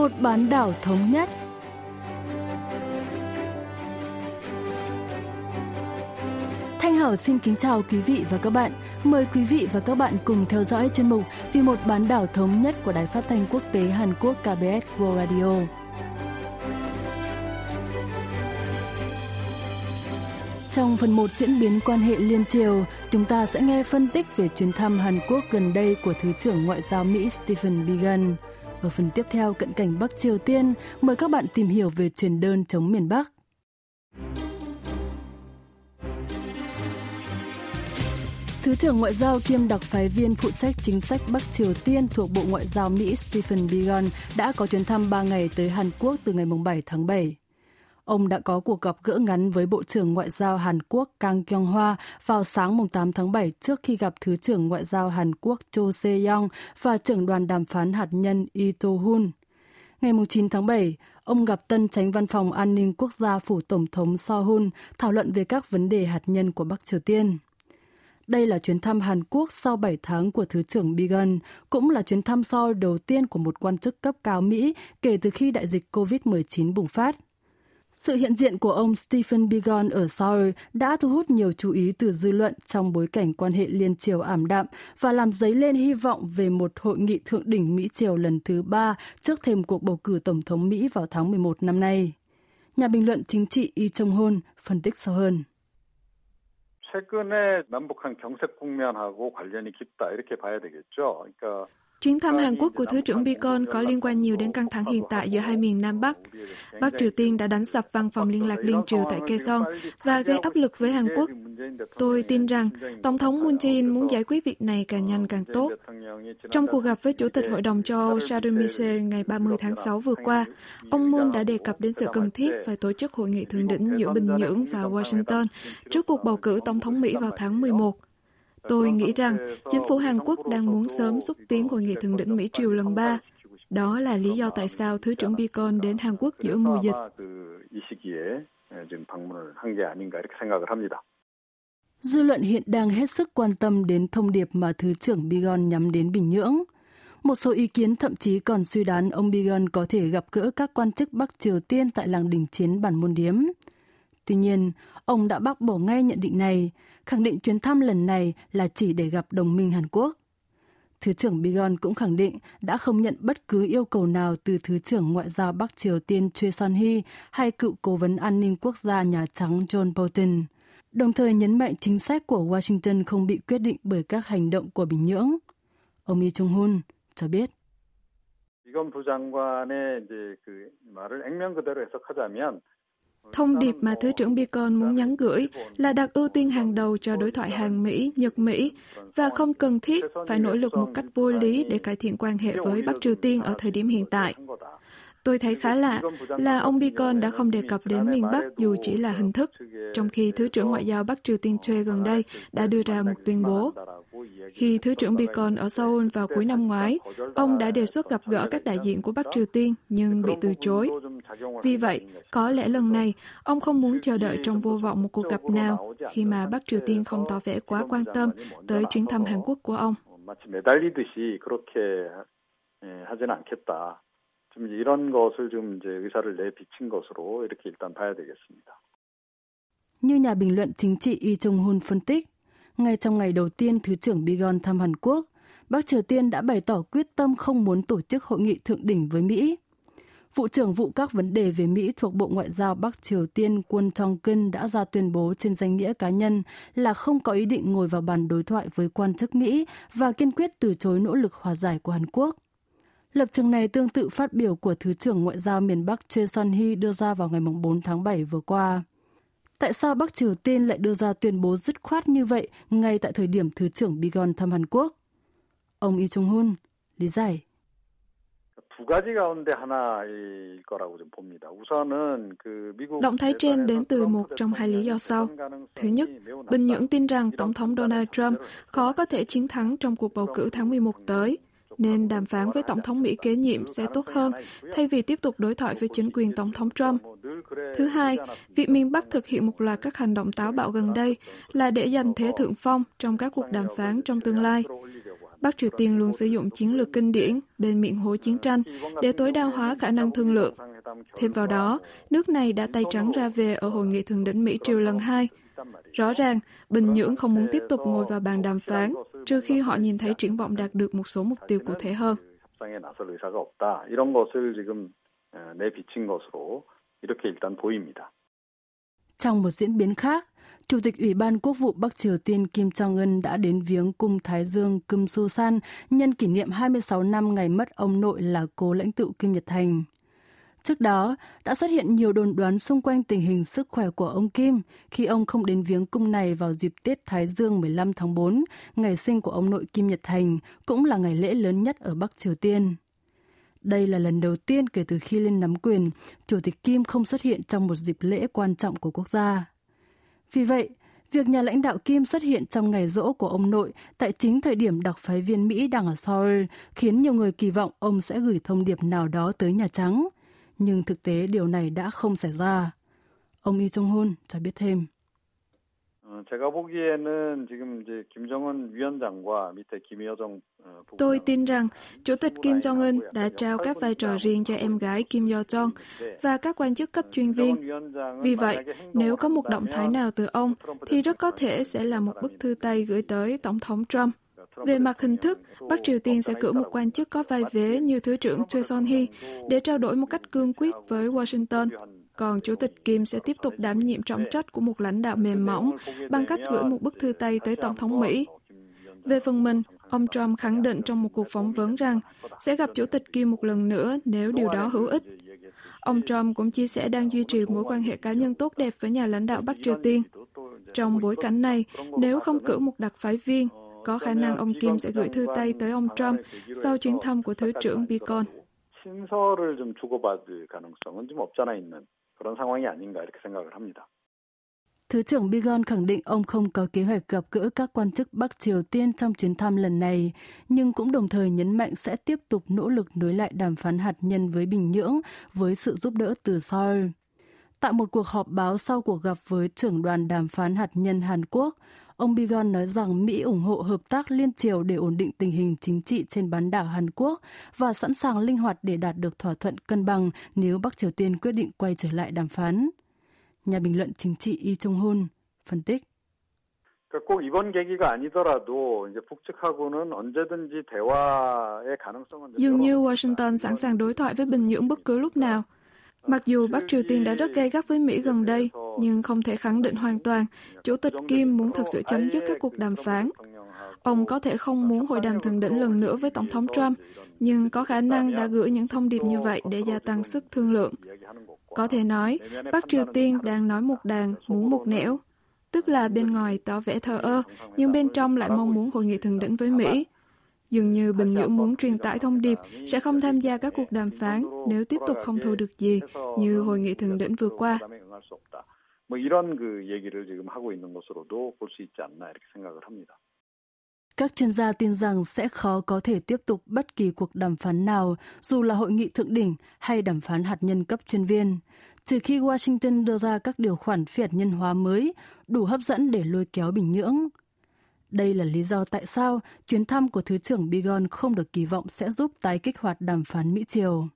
một bán đảo thống nhất. Thanh Hảo xin kính chào quý vị và các bạn. Mời quý vị và các bạn cùng theo dõi chuyên mục Vì một bán đảo thống nhất của Đài Phát thanh Quốc tế Hàn Quốc KBS World Radio. Trong phần 1 diễn biến quan hệ liên triều, chúng ta sẽ nghe phân tích về chuyến thăm Hàn Quốc gần đây của Thứ trưởng Ngoại giao Mỹ Stephen Biegun. Ở phần tiếp theo cận cảnh Bắc Triều Tiên, mời các bạn tìm hiểu về truyền đơn chống miền Bắc. Thứ trưởng Ngoại giao kiêm đặc phái viên phụ trách chính sách Bắc Triều Tiên thuộc Bộ Ngoại giao Mỹ Stephen Biegun đã có chuyến thăm 3 ngày tới Hàn Quốc từ ngày 7 tháng 7. Ông đã có cuộc gặp gỡ ngắn với Bộ trưởng Ngoại giao Hàn Quốc Kang Kyung Hwa vào sáng 8 tháng 7 trước khi gặp Thứ trưởng Ngoại giao Hàn Quốc Cho Se-yong và trưởng đoàn đàm phán hạt nhân Lee To-hun. Ngày 9 tháng 7, ông gặp tân tránh văn phòng an ninh quốc gia phủ Tổng thống So-hun thảo luận về các vấn đề hạt nhân của Bắc Triều Tiên. Đây là chuyến thăm Hàn Quốc sau 7 tháng của Thứ trưởng Bigan, cũng là chuyến thăm so đầu tiên của một quan chức cấp cao Mỹ kể từ khi đại dịch COVID-19 bùng phát. Sự hiện diện của ông Stephen Biegun ở Seoul đã thu hút nhiều chú ý từ dư luận trong bối cảnh quan hệ liên triều ảm đạm và làm dấy lên hy vọng về một hội nghị thượng đỉnh Mỹ-Triều lần thứ ba trước thêm cuộc bầu cử Tổng thống Mỹ vào tháng 11 năm nay. Nhà bình luận chính trị Y Trong Hôn phân tích sâu hơn. Chuyến thăm Hàn Quốc của Thứ trưởng Bicon có liên quan nhiều đến căng thẳng hiện tại giữa hai miền Nam Bắc. Bắc Triều Tiên đã đánh sập văn phòng liên lạc liên triều tại Kaesong và gây áp lực với Hàn Quốc. Tôi tin rằng Tổng thống Moon Jae-in muốn giải quyết việc này càng nhanh càng tốt. Trong cuộc gặp với Chủ tịch Hội đồng châu Âu Charles Michel ngày 30 tháng 6 vừa qua, ông Moon đã đề cập đến sự cần thiết phải tổ chức hội nghị thượng đỉnh giữa Bình Nhưỡng và Washington trước cuộc bầu cử Tổng thống Mỹ vào tháng 11. Tôi nghĩ rằng chính phủ Hàn Quốc đang muốn sớm xúc tiến hội nghị thượng đỉnh Mỹ Triều lần 3. Đó là lý do tại sao Thứ trưởng Bicon đến Hàn Quốc giữa mùa dịch. Dư luận hiện đang hết sức quan tâm đến thông điệp mà Thứ trưởng Bigon nhắm đến Bình Nhưỡng. Một số ý kiến thậm chí còn suy đoán ông Bigon có thể gặp gỡ các quan chức Bắc Triều Tiên tại làng đình chiến bản môn điếm. Tuy nhiên, ông đã bác bỏ ngay nhận định này, khẳng định chuyến thăm lần này là chỉ để gặp đồng minh Hàn Quốc. Thứ trưởng Bigon cũng khẳng định đã không nhận bất cứ yêu cầu nào từ Thứ trưởng Ngoại giao Bắc Triều Tiên Choi Son-hee hay cựu cố vấn an ninh quốc gia Nhà Trắng John Bolton, đồng thời nhấn mạnh chính sách của Washington không bị quyết định bởi các hành động của Bình Nhưỡng. Ông Lee Chung-hun cho biết. 이건 부장관의 이제 그 말을 액면 그대로 해석하자면 Thông điệp mà Thứ trưởng Bacon muốn nhắn gửi là đặt ưu tiên hàng đầu cho đối thoại Hàn Mỹ, Nhật Mỹ và không cần thiết phải nỗ lực một cách vô lý để cải thiện quan hệ với Bắc Triều Tiên ở thời điểm hiện tại. Tôi thấy khá lạ là ông Bacon đã không đề cập đến miền Bắc dù chỉ là hình thức, trong khi Thứ trưởng Ngoại giao Bắc Triều Tiên Choi gần đây đã đưa ra một tuyên bố. Khi Thứ trưởng Bacon ở Seoul vào cuối năm ngoái, ông đã đề xuất gặp gỡ các đại diện của Bắc Triều Tiên nhưng bị từ chối. Vì vậy, có lẽ lần này, ông không muốn chờ đợi trong vô vọng một cuộc gặp nào khi mà Bắc Triều Tiên không tỏ vẻ quá quan tâm tới chuyến thăm Hàn Quốc của ông. 좀 이런 것을 좀 이제 의사를 내비친 것으로 이렇게 일단 봐야 되겠습니다. Như nhà bình luận chính trị Lee Chung-hun phân tích, ngay trong ngày đầu tiên Thứ trưởng Bigon thăm Hàn Quốc, Bắc Triều Tiên đã bày tỏ quyết tâm không muốn tổ chức hội nghị thượng đỉnh với Mỹ. Vụ trưởng vụ các vấn đề về Mỹ thuộc Bộ Ngoại giao Bắc Triều Tiên Kwon Tong-kin đã ra tuyên bố trên danh nghĩa cá nhân là không có ý định ngồi vào bàn đối thoại với quan chức Mỹ và kiên quyết từ chối nỗ lực hòa giải của Hàn Quốc. Lập trường này tương tự phát biểu của Thứ trưởng Ngoại giao miền Bắc Choi Son-hee đưa ra vào ngày 4 tháng 7 vừa qua. Tại sao Bắc Triều Tiên lại đưa ra tuyên bố dứt khoát như vậy ngay tại thời điểm Thứ trưởng Bigon thăm Hàn Quốc? Ông Lee Chung-hun lý giải. Động thái trên đến từ một trong hai lý do sau. Thứ nhất, Bình Nhưỡng tin rằng Tổng thống Donald Trump khó có thể chiến thắng trong cuộc bầu cử tháng 11 tới nên đàm phán với Tổng thống Mỹ kế nhiệm sẽ tốt hơn thay vì tiếp tục đối thoại với chính quyền Tổng thống Trump. Thứ hai, việc miền Bắc thực hiện một loạt các hành động táo bạo gần đây là để giành thế thượng phong trong các cuộc đàm phán trong tương lai. Bắc Triều Tiên luôn sử dụng chiến lược kinh điển bên miệng hố chiến tranh để tối đa hóa khả năng thương lượng. Thêm vào đó, nước này đã tay trắng ra về ở hội nghị thượng đỉnh Mỹ Triều lần hai. Rõ ràng, Bình Nhưỡng không muốn tiếp tục ngồi vào bàn đàm phán, trừ khi họ nhìn thấy triển vọng đạt được một số mục tiêu cụ thể hơn. Trong một diễn biến khác, Chủ tịch Ủy ban Quốc vụ Bắc Triều Tiên Kim Jong-un đã đến viếng cung Thái Dương Kim Su-san nhân kỷ niệm 26 năm ngày mất ông nội là cố lãnh tụ Kim Nhật Thành. Trước đó, đã xuất hiện nhiều đồn đoán xung quanh tình hình sức khỏe của ông Kim khi ông không đến viếng cung này vào dịp Tết Thái Dương 15 tháng 4, ngày sinh của ông nội Kim Nhật Thành, cũng là ngày lễ lớn nhất ở Bắc Triều Tiên. Đây là lần đầu tiên kể từ khi lên nắm quyền, Chủ tịch Kim không xuất hiện trong một dịp lễ quan trọng của quốc gia. Vì vậy, việc nhà lãnh đạo Kim xuất hiện trong ngày rỗ của ông nội tại chính thời điểm đặc phái viên Mỹ đang ở Seoul khiến nhiều người kỳ vọng ông sẽ gửi thông điệp nào đó tới Nhà Trắng. Nhưng thực tế điều này đã không xảy ra. Ông Lee Jong-hun cho biết thêm. 제가 보기에는 지금 이제 김정은 위원장과 밑에 김여정 Tôi tin rằng Chủ tịch Kim Jong-un đã trao các vai trò riêng cho em gái Kim Yo-jong và các quan chức cấp chuyên viên. Vì vậy, nếu có một động thái nào từ ông, thì rất có thể sẽ là một bức thư tay gửi tới Tổng thống Trump. Về mặt hình thức, Bắc Triều Tiên sẽ cử một quan chức có vai vế như Thứ trưởng Choi Son-hee để trao đổi một cách cương quyết với Washington còn Chủ tịch Kim sẽ tiếp tục đảm nhiệm trọng trách của một lãnh đạo mềm mỏng bằng cách gửi một bức thư tay tới Tổng thống Mỹ. Về phần mình, ông Trump khẳng định trong một cuộc phỏng vấn rằng sẽ gặp Chủ tịch Kim một lần nữa nếu điều đó hữu ích. Ông Trump cũng chia sẻ đang duy trì mối quan hệ cá nhân tốt đẹp với nhà lãnh đạo Bắc Triều Tiên. Trong bối cảnh này, nếu không cử một đặc phái viên, có khả năng ông Kim sẽ gửi thư tay tới ông Trump sau chuyến thăm của Thứ trưởng Bicon. 친서를 좀 주고받을 가능성은 좀 없잖아 있는 그런 상황이 아닌가 이렇게 생각을 합니다. Thứ trưởng Bigon khẳng định ông không có kế hoạch gặp gỡ các quan chức Bắc Triều Tiên trong chuyến thăm lần này, nhưng cũng đồng thời nhấn mạnh sẽ tiếp tục nỗ lực nối lại đàm phán hạt nhân với Bình Nhưỡng với sự giúp đỡ từ Seoul. Tại một cuộc họp báo sau cuộc gặp với trưởng đoàn đàm phán hạt nhân Hàn Quốc, Ông Bigon nói rằng Mỹ ủng hộ hợp tác liên triều để ổn định tình hình chính trị trên bán đảo Hàn Quốc và sẵn sàng linh hoạt để đạt được thỏa thuận cân bằng nếu Bắc Triều Tiên quyết định quay trở lại đàm phán. Nhà bình luận chính trị Y Chung-hun phân tích. Dường như Washington sẵn sàng đối thoại với Bình Nhưỡng bất cứ lúc nào. Mặc dù Bắc Triều Tiên đã rất gay gắt với Mỹ gần đây, nhưng không thể khẳng định hoàn toàn Chủ tịch Kim muốn thực sự chấm dứt các cuộc đàm phán. Ông có thể không muốn hội đàm thượng đỉnh lần nữa với Tổng thống Trump, nhưng có khả năng đã gửi những thông điệp như vậy để gia tăng sức thương lượng. Có thể nói, Bắc Triều Tiên đang nói một đàn, muốn một nẻo. Tức là bên ngoài tỏ vẻ thờ ơ, nhưng bên trong lại mong muốn hội nghị thượng đỉnh với Mỹ. Dường như Bình Nhưỡng muốn truyền tải thông điệp sẽ không tham gia các cuộc đàm phán nếu tiếp tục không thu được gì như hội nghị thượng đỉnh vừa qua. 뭐 이런 그 얘기를 지금 하고 있는 것으로도 볼 수 있지 않나 이렇게 생각을 합니다. Các chuyên gia tin rằng sẽ khó có thể tiếp tục bất kỳ cuộc đàm phán nào, dù là hội nghị thượng đỉnh hay đàm phán hạt nhân cấp chuyên viên, trừ khi Washington đưa ra các điều khoản phi hạt nhân hóa mới đủ hấp dẫn để lôi kéo Bình Nhưỡng. Đây là lý do tại sao chuyến thăm của Thứ trưởng Bigon không được kỳ vọng sẽ giúp tái kích hoạt đàm phán Mỹ-Triều.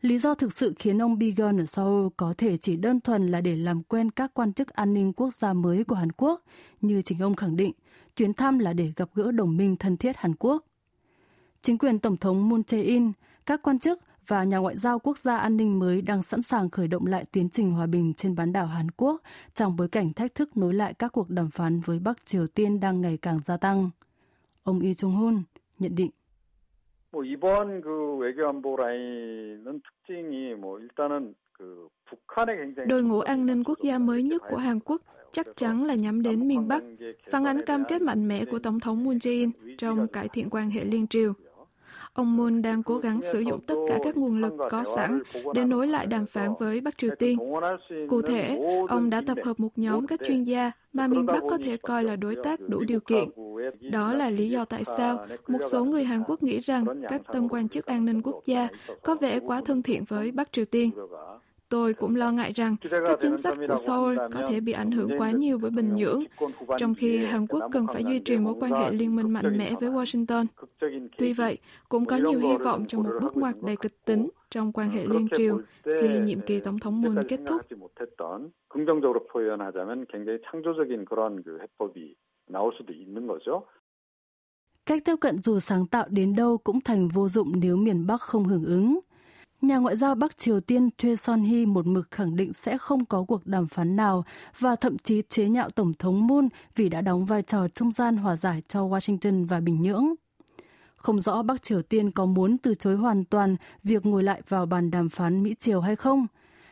Lý do thực sự khiến ông Bigon ở Seoul có thể chỉ đơn thuần là để làm quen các quan chức an ninh quốc gia mới của Hàn Quốc, như chính ông khẳng định, chuyến thăm là để gặp gỡ đồng minh thân thiết Hàn Quốc. Chính quyền Tổng thống Moon Jae-in, các quan chức và nhà ngoại giao quốc gia an ninh mới đang sẵn sàng khởi động lại tiến trình hòa bình trên bán đảo Hàn Quốc trong bối cảnh thách thức nối lại các cuộc đàm phán với Bắc Triều Tiên đang ngày càng gia tăng. Ông Lee Jong-hun nhận định. 뭐 이번 그 외교안보 라인은 특징이 뭐 일단은 그 북한에 굉장히 Đội ngũ an ninh quốc gia mới nhất của Hàn Quốc chắc chắn là nhắm đến miền Bắc, phản ánh cam kết mạnh mẽ của Tổng thống Moon Jae-in trong cải thiện quan hệ liên triều. Ông Moon đang cố gắng sử dụng tất cả các nguồn lực có sẵn để nối lại đàm phán với Bắc Triều Tiên. Cụ thể, ông đã tập hợp một nhóm các chuyên gia mà miền Bắc có thể coi là đối tác đủ điều kiện. Đó là lý do tại sao một số người Hàn Quốc nghĩ rằng các tân quan chức an ninh quốc gia có vẻ quá thân thiện với Bắc Triều Tiên. Tôi cũng lo ngại rằng các chính sách của Seoul có thể bị ảnh hưởng quá nhiều với Bình Nhưỡng, trong khi Hàn Quốc cần phải duy trì mối quan hệ liên minh mạnh mẽ với Washington. Tuy vậy, cũng có nhiều hy vọng cho một bước ngoặt đầy kịch tính trong quan hệ liên triều khi nhiệm kỳ Tổng thống Moon kết thúc. 긍정적으로 표현하자면 굉장히 창조적인 그런 그 해법이 나올 수도 있는 거죠. Cách tiếp cận dù sáng tạo đến đâu cũng thành vô dụng nếu miền Bắc không hưởng ứng. Nhà ngoại giao Bắc Triều Tiên Choi Son-hee một mực khẳng định sẽ không có cuộc đàm phán nào và thậm chí chế nhạo Tổng thống Moon vì đã đóng vai trò trung gian hòa giải cho Washington và Bình Nhưỡng. Không rõ Bắc Triều Tiên có muốn từ chối hoàn toàn việc ngồi lại vào bàn đàm phán Mỹ-Triều hay không,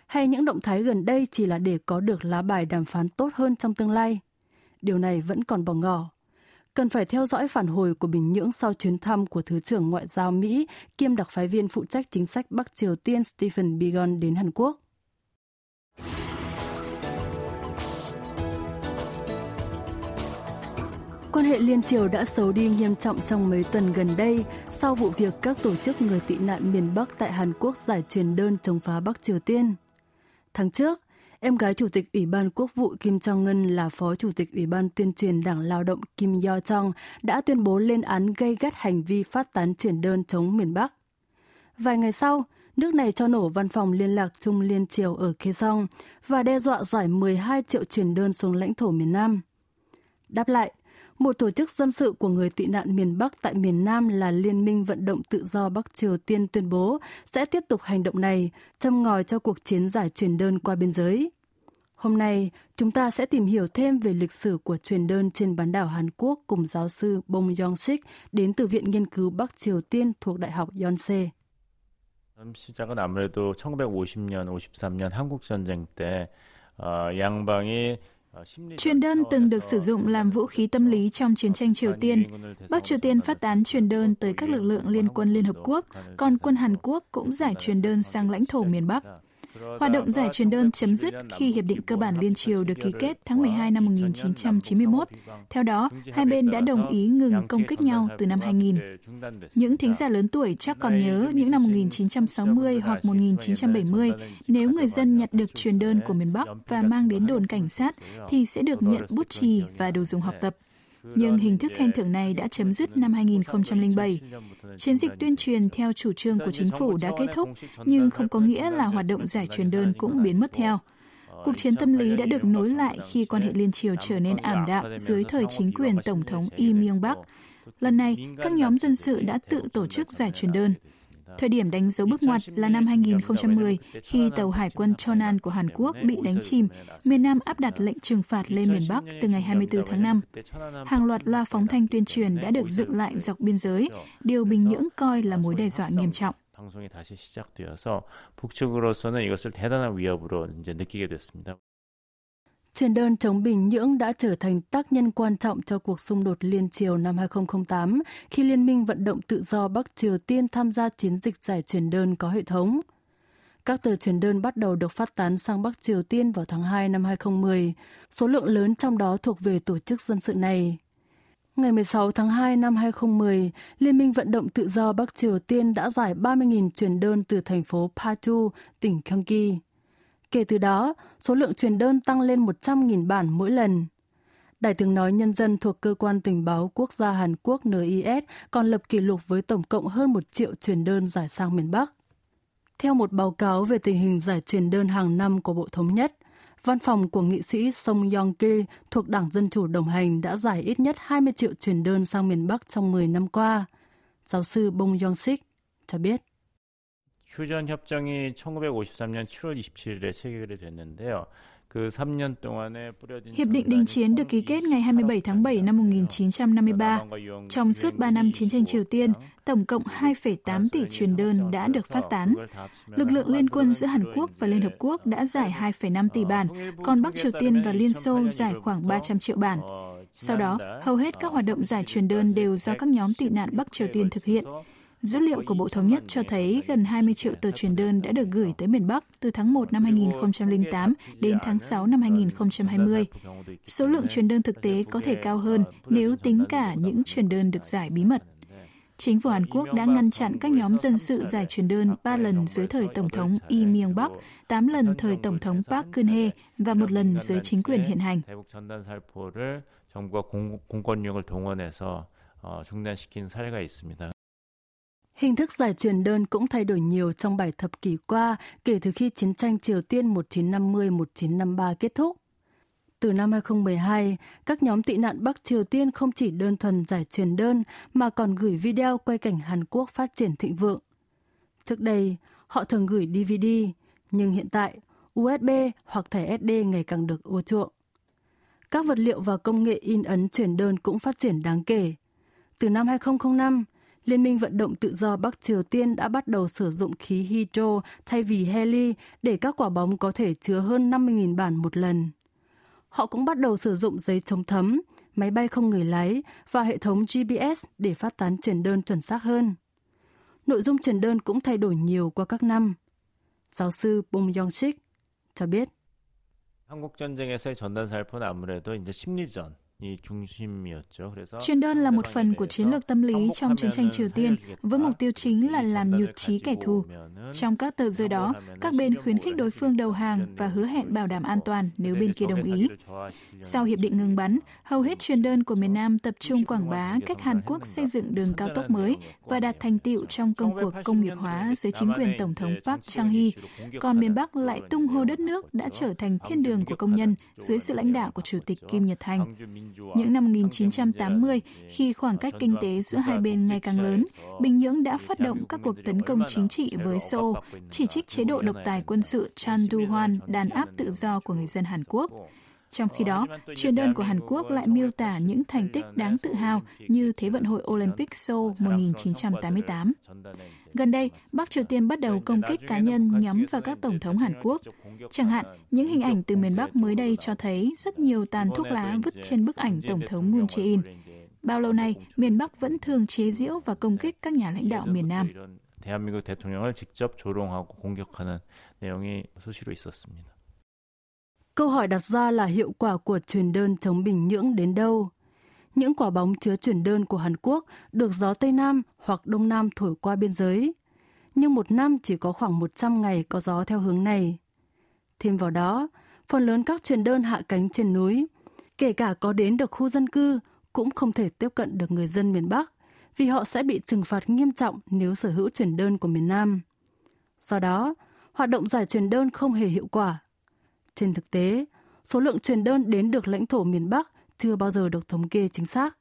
hay những động thái gần đây chỉ là để có được lá bài đàm phán tốt hơn trong tương lai. Điều này vẫn còn bỏ ngỏ cần phải theo dõi phản hồi của Bình Nhưỡng sau chuyến thăm của Thứ trưởng Ngoại giao Mỹ kiêm đặc phái viên phụ trách chính sách Bắc Triều Tiên Stephen Biegun đến Hàn Quốc. Quan hệ liên triều đã xấu đi nghiêm trọng trong mấy tuần gần đây sau vụ việc các tổ chức người tị nạn miền Bắc tại Hàn Quốc giải truyền đơn chống phá Bắc Triều Tiên. Tháng trước, Em gái Chủ tịch Ủy ban Quốc vụ Kim Jong-un là Phó Chủ tịch Ủy ban tuyên truyền Đảng Lao động Kim Yo-jong đã tuyên bố lên án gây gắt hành vi phát tán chuyển đơn chống miền Bắc. Vài ngày sau, nước này cho nổ văn phòng liên lạc chung liên triều ở Kaesong và đe dọa giải 12 triệu chuyển đơn xuống lãnh thổ miền Nam. Đáp lại, một tổ chức dân sự của người tị nạn miền Bắc tại miền Nam là Liên minh Vận động Tự do Bắc Triều Tiên tuyên bố sẽ tiếp tục hành động này, châm ngòi cho cuộc chiến giải truyền đơn qua biên giới. Hôm nay, chúng ta sẽ tìm hiểu thêm về lịch sử của truyền đơn trên bán đảo Hàn Quốc cùng giáo sư Bong Yong-sik đến từ Viện Nghiên cứu Bắc Triều Tiên thuộc Đại học Yonsei. 시작은 아무래도 1950년, 53년 한국 전쟁 때 어, 양방이 Truyền đơn từng được sử dụng làm vũ khí tâm lý trong chiến tranh Triều Tiên. Bắc Triều Tiên phát tán truyền đơn tới các lực lượng liên quân Liên Hợp Quốc, còn quân Hàn Quốc cũng giải truyền đơn sang lãnh thổ miền Bắc. Hoạt động giải truyền đơn chấm dứt khi Hiệp định Cơ bản Liên Triều được ký kết tháng 12 năm 1991. Theo đó, hai bên đã đồng ý ngừng công kích nhau từ năm 2000. Những thính giả lớn tuổi chắc còn nhớ những năm 1960 hoặc 1970, nếu người dân nhặt được truyền đơn của miền Bắc và mang đến đồn cảnh sát thì sẽ được nhận bút chì và đồ dùng học tập nhưng hình thức khen thưởng này đã chấm dứt năm 2007. Chiến dịch tuyên truyền theo chủ trương của chính phủ đã kết thúc, nhưng không có nghĩa là hoạt động giải truyền đơn cũng biến mất theo. Cuộc chiến tâm lý đã được nối lại khi quan hệ liên triều trở nên ảm đạm dưới thời chính quyền Tổng thống Im Myung-bak. Lần này, các nhóm dân sự đã tự tổ chức giải truyền đơn. Thời điểm đánh dấu bước ngoặt là năm 2010 khi tàu hải quân Chonan của Hàn Quốc bị đánh chìm, miền Nam áp đặt lệnh trừng phạt lên miền Bắc từ ngày 24 tháng 5. Hàng loạt loa phóng thanh tuyên truyền đã được dựng lại dọc biên giới, điều Bình Nhưỡng coi là mối đe dọa nghiêm trọng. 방송이 다시 시작되어서 북측으로서는 이것을 대단한 위협으로 이제 느끼게 됐습니다. Truyền đơn chống Bình Nhưỡng đã trở thành tác nhân quan trọng cho cuộc xung đột liên triều năm 2008 khi Liên minh vận động tự do Bắc Triều Tiên tham gia chiến dịch giải truyền đơn có hệ thống. Các tờ truyền đơn bắt đầu được phát tán sang Bắc Triều Tiên vào tháng 2 năm 2010, số lượng lớn trong đó thuộc về tổ chức dân sự này. Ngày 16 tháng 2 năm 2010, Liên minh vận động tự do Bắc Triều Tiên đã giải 30.000 truyền đơn từ thành phố Paju, tỉnh Gyeonggi. Kể từ đó, số lượng truyền đơn tăng lên 100.000 bản mỗi lần. Đài tiếng nói nhân dân thuộc Cơ quan Tình báo Quốc gia Hàn Quốc NIS còn lập kỷ lục với tổng cộng hơn 1 triệu truyền đơn giải sang miền Bắc. Theo một báo cáo về tình hình giải truyền đơn hàng năm của Bộ Thống nhất, văn phòng của nghị sĩ Song Yong-ki thuộc Đảng Dân Chủ đồng hành đã giải ít nhất 20 triệu truyền đơn sang miền Bắc trong 10 năm qua. Giáo sư Bong Yong-sik cho biết. 휴전 협정이 1953년 7월 27일에 체결이 됐는데요. Hiệp định đình chiến được ký kết ngày 27 tháng 7 năm 1953. Trong suốt 3 năm chiến tranh Triều Tiên, tổng cộng 2,8 tỷ truyền đơn đã được phát tán. Lực lượng liên quân giữa Hàn Quốc và Liên Hợp Quốc đã giải 2,5 tỷ bản, còn Bắc Triều Tiên và Liên Xô giải khoảng 300 triệu bản. Sau đó, hầu hết các hoạt động giải truyền đơn đều do các nhóm tị nạn Bắc Triều Tiên thực hiện. Dữ liệu của Bộ Thống nhất cho thấy gần 20 triệu tờ truyền đơn đã được gửi tới miền Bắc từ tháng 1 năm 2008 đến tháng 6 năm 2020. Số lượng truyền đơn thực tế có thể cao hơn nếu tính cả những truyền đơn được giải bí mật. Chính phủ Hàn Quốc đã ngăn chặn các nhóm dân sự giải truyền đơn 3 lần dưới thời Tổng thống Lee Myung-bak, 8 lần thời Tổng thống Park Geun-hye và một lần dưới chính quyền hiện hành. Hình thức giải truyền đơn cũng thay đổi nhiều trong bảy thập kỷ qua kể từ khi chiến tranh Triều Tiên 1950-1953 kết thúc. Từ năm 2012, các nhóm tị nạn Bắc Triều Tiên không chỉ đơn thuần giải truyền đơn mà còn gửi video quay cảnh Hàn Quốc phát triển thịnh vượng. Trước đây, họ thường gửi DVD, nhưng hiện tại, USB hoặc thẻ SD ngày càng được ưa chuộng. Các vật liệu và công nghệ in ấn truyền đơn cũng phát triển đáng kể. Từ năm 2005, Liên minh vận động tự do Bắc Triều Tiên đã bắt đầu sử dụng khí hydro thay vì heli để các quả bóng có thể chứa hơn 50.000 bản một lần. Họ cũng bắt đầu sử dụng giấy chống thấm, máy bay không người lái và hệ thống GPS để phát tán truyền đơn chuẩn xác hơn. Nội dung truyền đơn cũng thay đổi nhiều qua các năm. Giáo sư Bong Yong-sik cho biết. 한국 전쟁에서의 전단 살포는 아무래도 이제 심리전 Truyền đơn là một phần của chiến lược tâm lý trong chiến tranh Triều Tiên với mục tiêu chính là làm nhụt chí kẻ thù. Trong các tờ rơi đó, các bên khuyến khích đối phương đầu hàng và hứa hẹn bảo đảm an toàn nếu bên kia đồng ý. Sau hiệp định ngừng bắn, hầu hết truyền đơn của miền Nam tập trung quảng bá cách Hàn Quốc xây dựng đường cao tốc mới và đạt thành tiệu trong công cuộc công nghiệp hóa dưới chính quyền Tổng thống Park Chung-hee. Còn miền Bắc lại tung hô đất nước đã trở thành thiên đường của công nhân dưới sự lãnh đạo của Chủ tịch Kim Nhật Thành. Những năm 1980, khi khoảng cách kinh tế giữa hai bên ngày càng lớn, Bình Nhưỡng đã phát động các cuộc tấn công chính trị với Seoul, chỉ trích chế độ độc tài quân sự Chan Du-hwan đàn áp tự do của người dân Hàn Quốc. Trong khi đó, truyền đơn của Hàn Quốc lại miêu tả những thành tích đáng tự hào như Thế vận hội Olympic Seoul 1988. Gần đây, Bắc Triều Tiên bắt đầu công kích cá nhân nhắm vào các tổng thống Hàn Quốc. Chẳng hạn, những hình ảnh từ miền Bắc mới đây cho thấy rất nhiều tàn thuốc lá vứt trên bức ảnh Tổng thống Moon Jae-in. Bao lâu nay, miền Bắc vẫn thường chế giễu và công kích các nhà lãnh đạo miền Nam. 대한민국 대통령을 직접 조롱하고 공격하는 내용이 수시로 있었습니다. Câu hỏi đặt ra là hiệu quả của truyền đơn chống Bình Nhưỡng đến đâu? Những quả bóng chứa truyền đơn của Hàn Quốc được gió Tây Nam hoặc Đông Nam thổi qua biên giới. Nhưng một năm chỉ có khoảng 100 ngày có gió theo hướng này. Thêm vào đó, phần lớn các truyền đơn hạ cánh trên núi, kể cả có đến được khu dân cư, cũng không thể tiếp cận được người dân miền Bắc vì họ sẽ bị trừng phạt nghiêm trọng nếu sở hữu truyền đơn của miền Nam. Do đó, hoạt động giải truyền đơn không hề hiệu quả. Trên thực tế, số lượng truyền đơn đến được lãnh thổ miền Bắc chưa bao giờ được thống kê chính xác.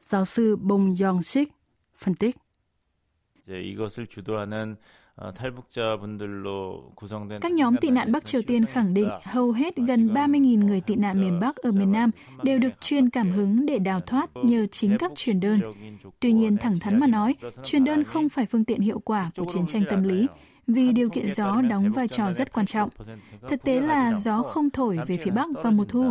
Giáo sư Bong Yong-sik phân tích. Các nhóm tị nạn Bắc Triều Tiên khẳng định hầu hết gần 30.000 người tị nạn miền Bắc ở miền Nam đều được truyền cảm hứng để đào thoát nhờ chính các truyền đơn. Tuy nhiên, thẳng thắn mà nói, truyền đơn không phải phương tiện hiệu quả của chiến tranh tâm lý, vì điều kiện gió đóng vai trò rất quan trọng. Thực tế là gió không thổi về phía Bắc vào mùa thu.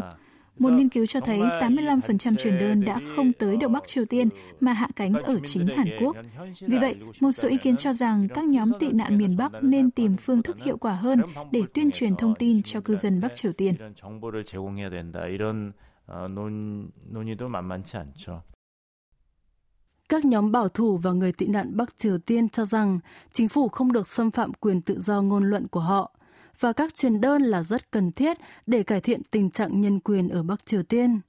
Một nghiên cứu cho thấy 85% truyền đơn đã không tới được Bắc Triều Tiên mà hạ cánh ở chính Hàn Quốc. Vì vậy, một số ý kiến cho rằng các nhóm tị nạn miền Bắc nên tìm phương thức hiệu quả hơn để tuyên truyền thông tin cho cư dân Bắc Triều Tiên. Các nhóm bảo thủ và người tị nạn Bắc Triều Tiên cho rằng chính phủ không được xâm phạm quyền tự do ngôn luận của họ và các truyền đơn là rất cần thiết để cải thiện tình trạng nhân quyền ở Bắc Triều Tiên.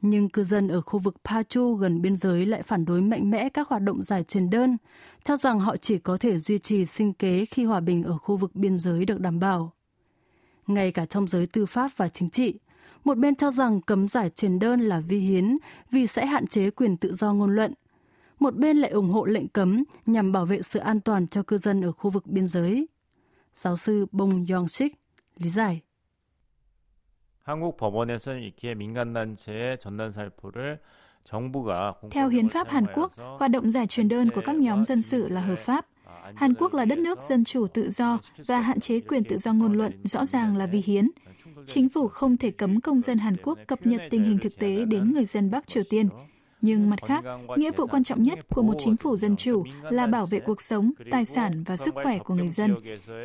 Nhưng cư dân ở khu vực Pachu gần biên giới lại phản đối mạnh mẽ các hoạt động giải truyền đơn, cho rằng họ chỉ có thể duy trì sinh kế khi hòa bình ở khu vực biên giới được đảm bảo. Ngay cả trong giới tư pháp và chính trị, một bên cho rằng cấm giải truyền đơn là vi hiến vì sẽ hạn chế quyền tự do ngôn luận Một bên lại ủng hộ lệnh cấm nhằm bảo vệ sự an toàn cho cư dân ở khu vực biên giới. giáo sư Bong Yong-sik lý giải. 한국 법원에서는 이렇게 민간단체의 전단살포를 Theo hiến pháp Hàn Quốc, hoạt động giải truyền đơn của các nhóm dân sự là hợp pháp. Hàn Quốc là đất nước dân chủ tự do và hạn chế quyền tự do ngôn luận rõ ràng là vi hiến. Chính phủ không thể cấm công dân Hàn Quốc cập nhật tình hình thực tế đến người dân Bắc Triều Tiên. Nhưng mặt khác, nghĩa vụ quan trọng nhất của một chính phủ dân chủ là bảo vệ cuộc sống, tài sản và sức khỏe của người dân.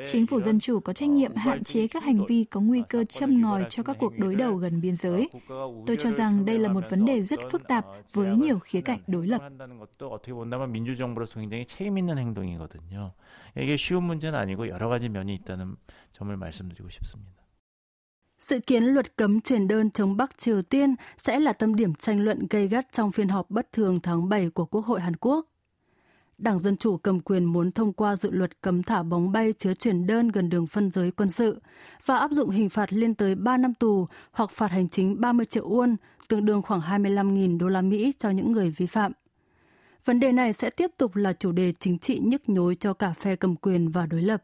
Chính phủ dân chủ có trách nhiệm hạn chế các hành vi có nguy cơ châm ngòi cho các cuộc đối đầu gần biên giới. Tôi cho rằng đây là một vấn đề rất phức tạp với nhiều khía cạnh đối lập. 이게 쉬운 문제는 아니고 여러 가지 면이 있다는 점을 말씀드리고 싶습니다. Dự kiến luật cấm truyền đơn chống Bắc Triều Tiên sẽ là tâm điểm tranh luận gây gắt trong phiên họp bất thường tháng 7 của Quốc hội Hàn Quốc. Đảng Dân Chủ cầm quyền muốn thông qua dự luật cấm thả bóng bay chứa chuyển đơn gần đường phân giới quân sự và áp dụng hình phạt lên tới 3 năm tù hoặc phạt hành chính 30 triệu won, tương đương khoảng 25.000 đô la Mỹ cho những người vi phạm. Vấn đề này sẽ tiếp tục là chủ đề chính trị nhức nhối cho cả phe cầm quyền và đối lập.